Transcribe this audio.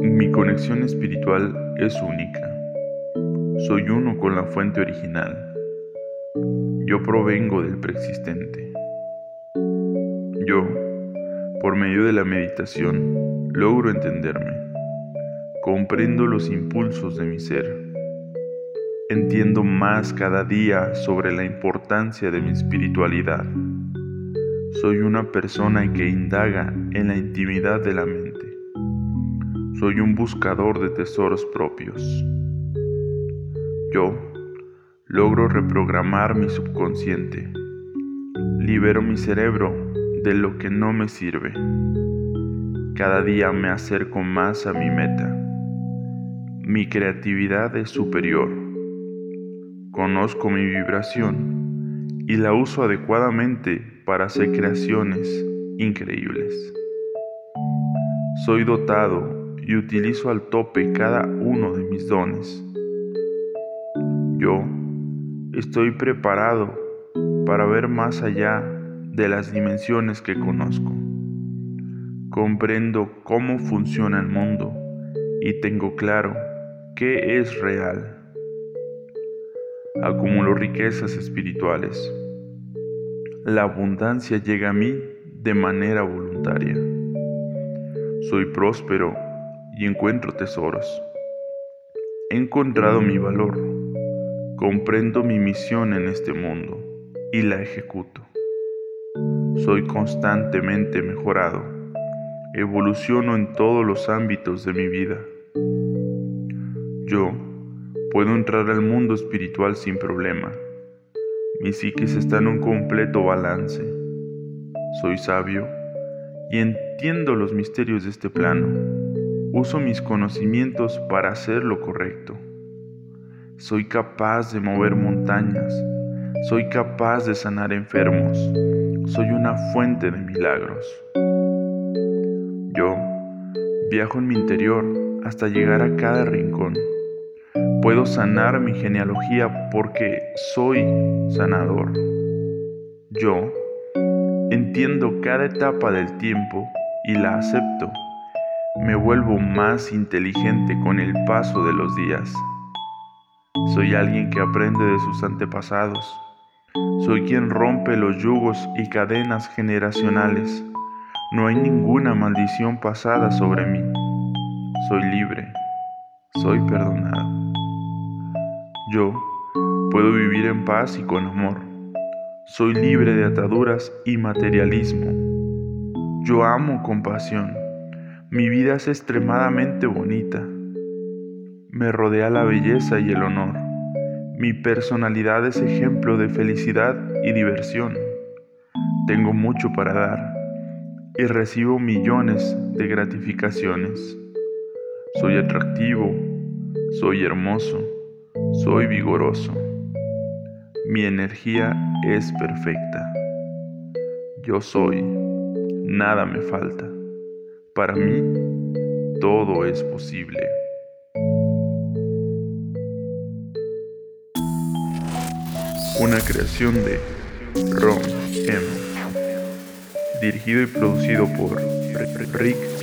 Mi conexión espiritual es única. Soy uno con la fuente original. Yo provengo del preexistente. Yo, por medio de la meditación, logro entenderme. Comprendo los impulsos de mi ser. Entiendo más cada día sobre la importancia de mi espiritualidad. Soy una persona que indaga en la intimidad de la mente. Soy un buscador de tesoros propios. Yo logro reprogramar mi subconsciente. Libero mi cerebro de lo que no me sirve. Cada día me acerco más a mi meta. Mi creatividad es superior. Conozco mi vibración y la uso adecuadamente para hacer creaciones increíbles. Soy dotado y utilizo al tope cada uno de mis dones. Yo estoy preparado para ver más allá de las dimensiones que conozco. Comprendo cómo funciona el mundo y tengo claro qué es real acumulo riquezas espirituales. La abundancia llega a mí de manera voluntaria. Soy próspero y encuentro tesoros. He encontrado mi valor, comprendo mi misión en este mundo y la ejecuto. Soy constantemente mejorado, evoluciono en todos los ámbitos de mi vida. Yo Puedo entrar al mundo espiritual sin problema. Mi psiquis está en un completo balance. Soy sabio y entiendo los misterios de este plano. Uso mis conocimientos para hacer lo correcto. Soy capaz de mover montañas. Soy capaz de sanar enfermos. Soy una fuente de milagros. Yo viajo en mi interior hasta llegar a cada rincón. Puedo sanar mi genealogía porque soy sanador. Yo entiendo cada etapa del tiempo y la acepto. Me vuelvo más inteligente con el paso de los días. Soy alguien que aprende de sus antepasados. Soy quien rompe los yugos y cadenas generacionales. No hay ninguna maldición pasada sobre mí. Soy libre. Soy perdonado. Yo puedo vivir en paz y con amor. Soy libre de ataduras y materialismo. Yo amo compasión. Mi vida es extremadamente bonita. Me rodea la belleza y el honor. Mi personalidad es ejemplo de felicidad y diversión. Tengo mucho para dar y recibo millones de gratificaciones. Soy atractivo, soy hermoso soy vigoroso. Mi energía es perfecta. Yo soy. Nada me falta. Para mí, todo es posible. Una creación de Ron M. Dirigido y producido por Rick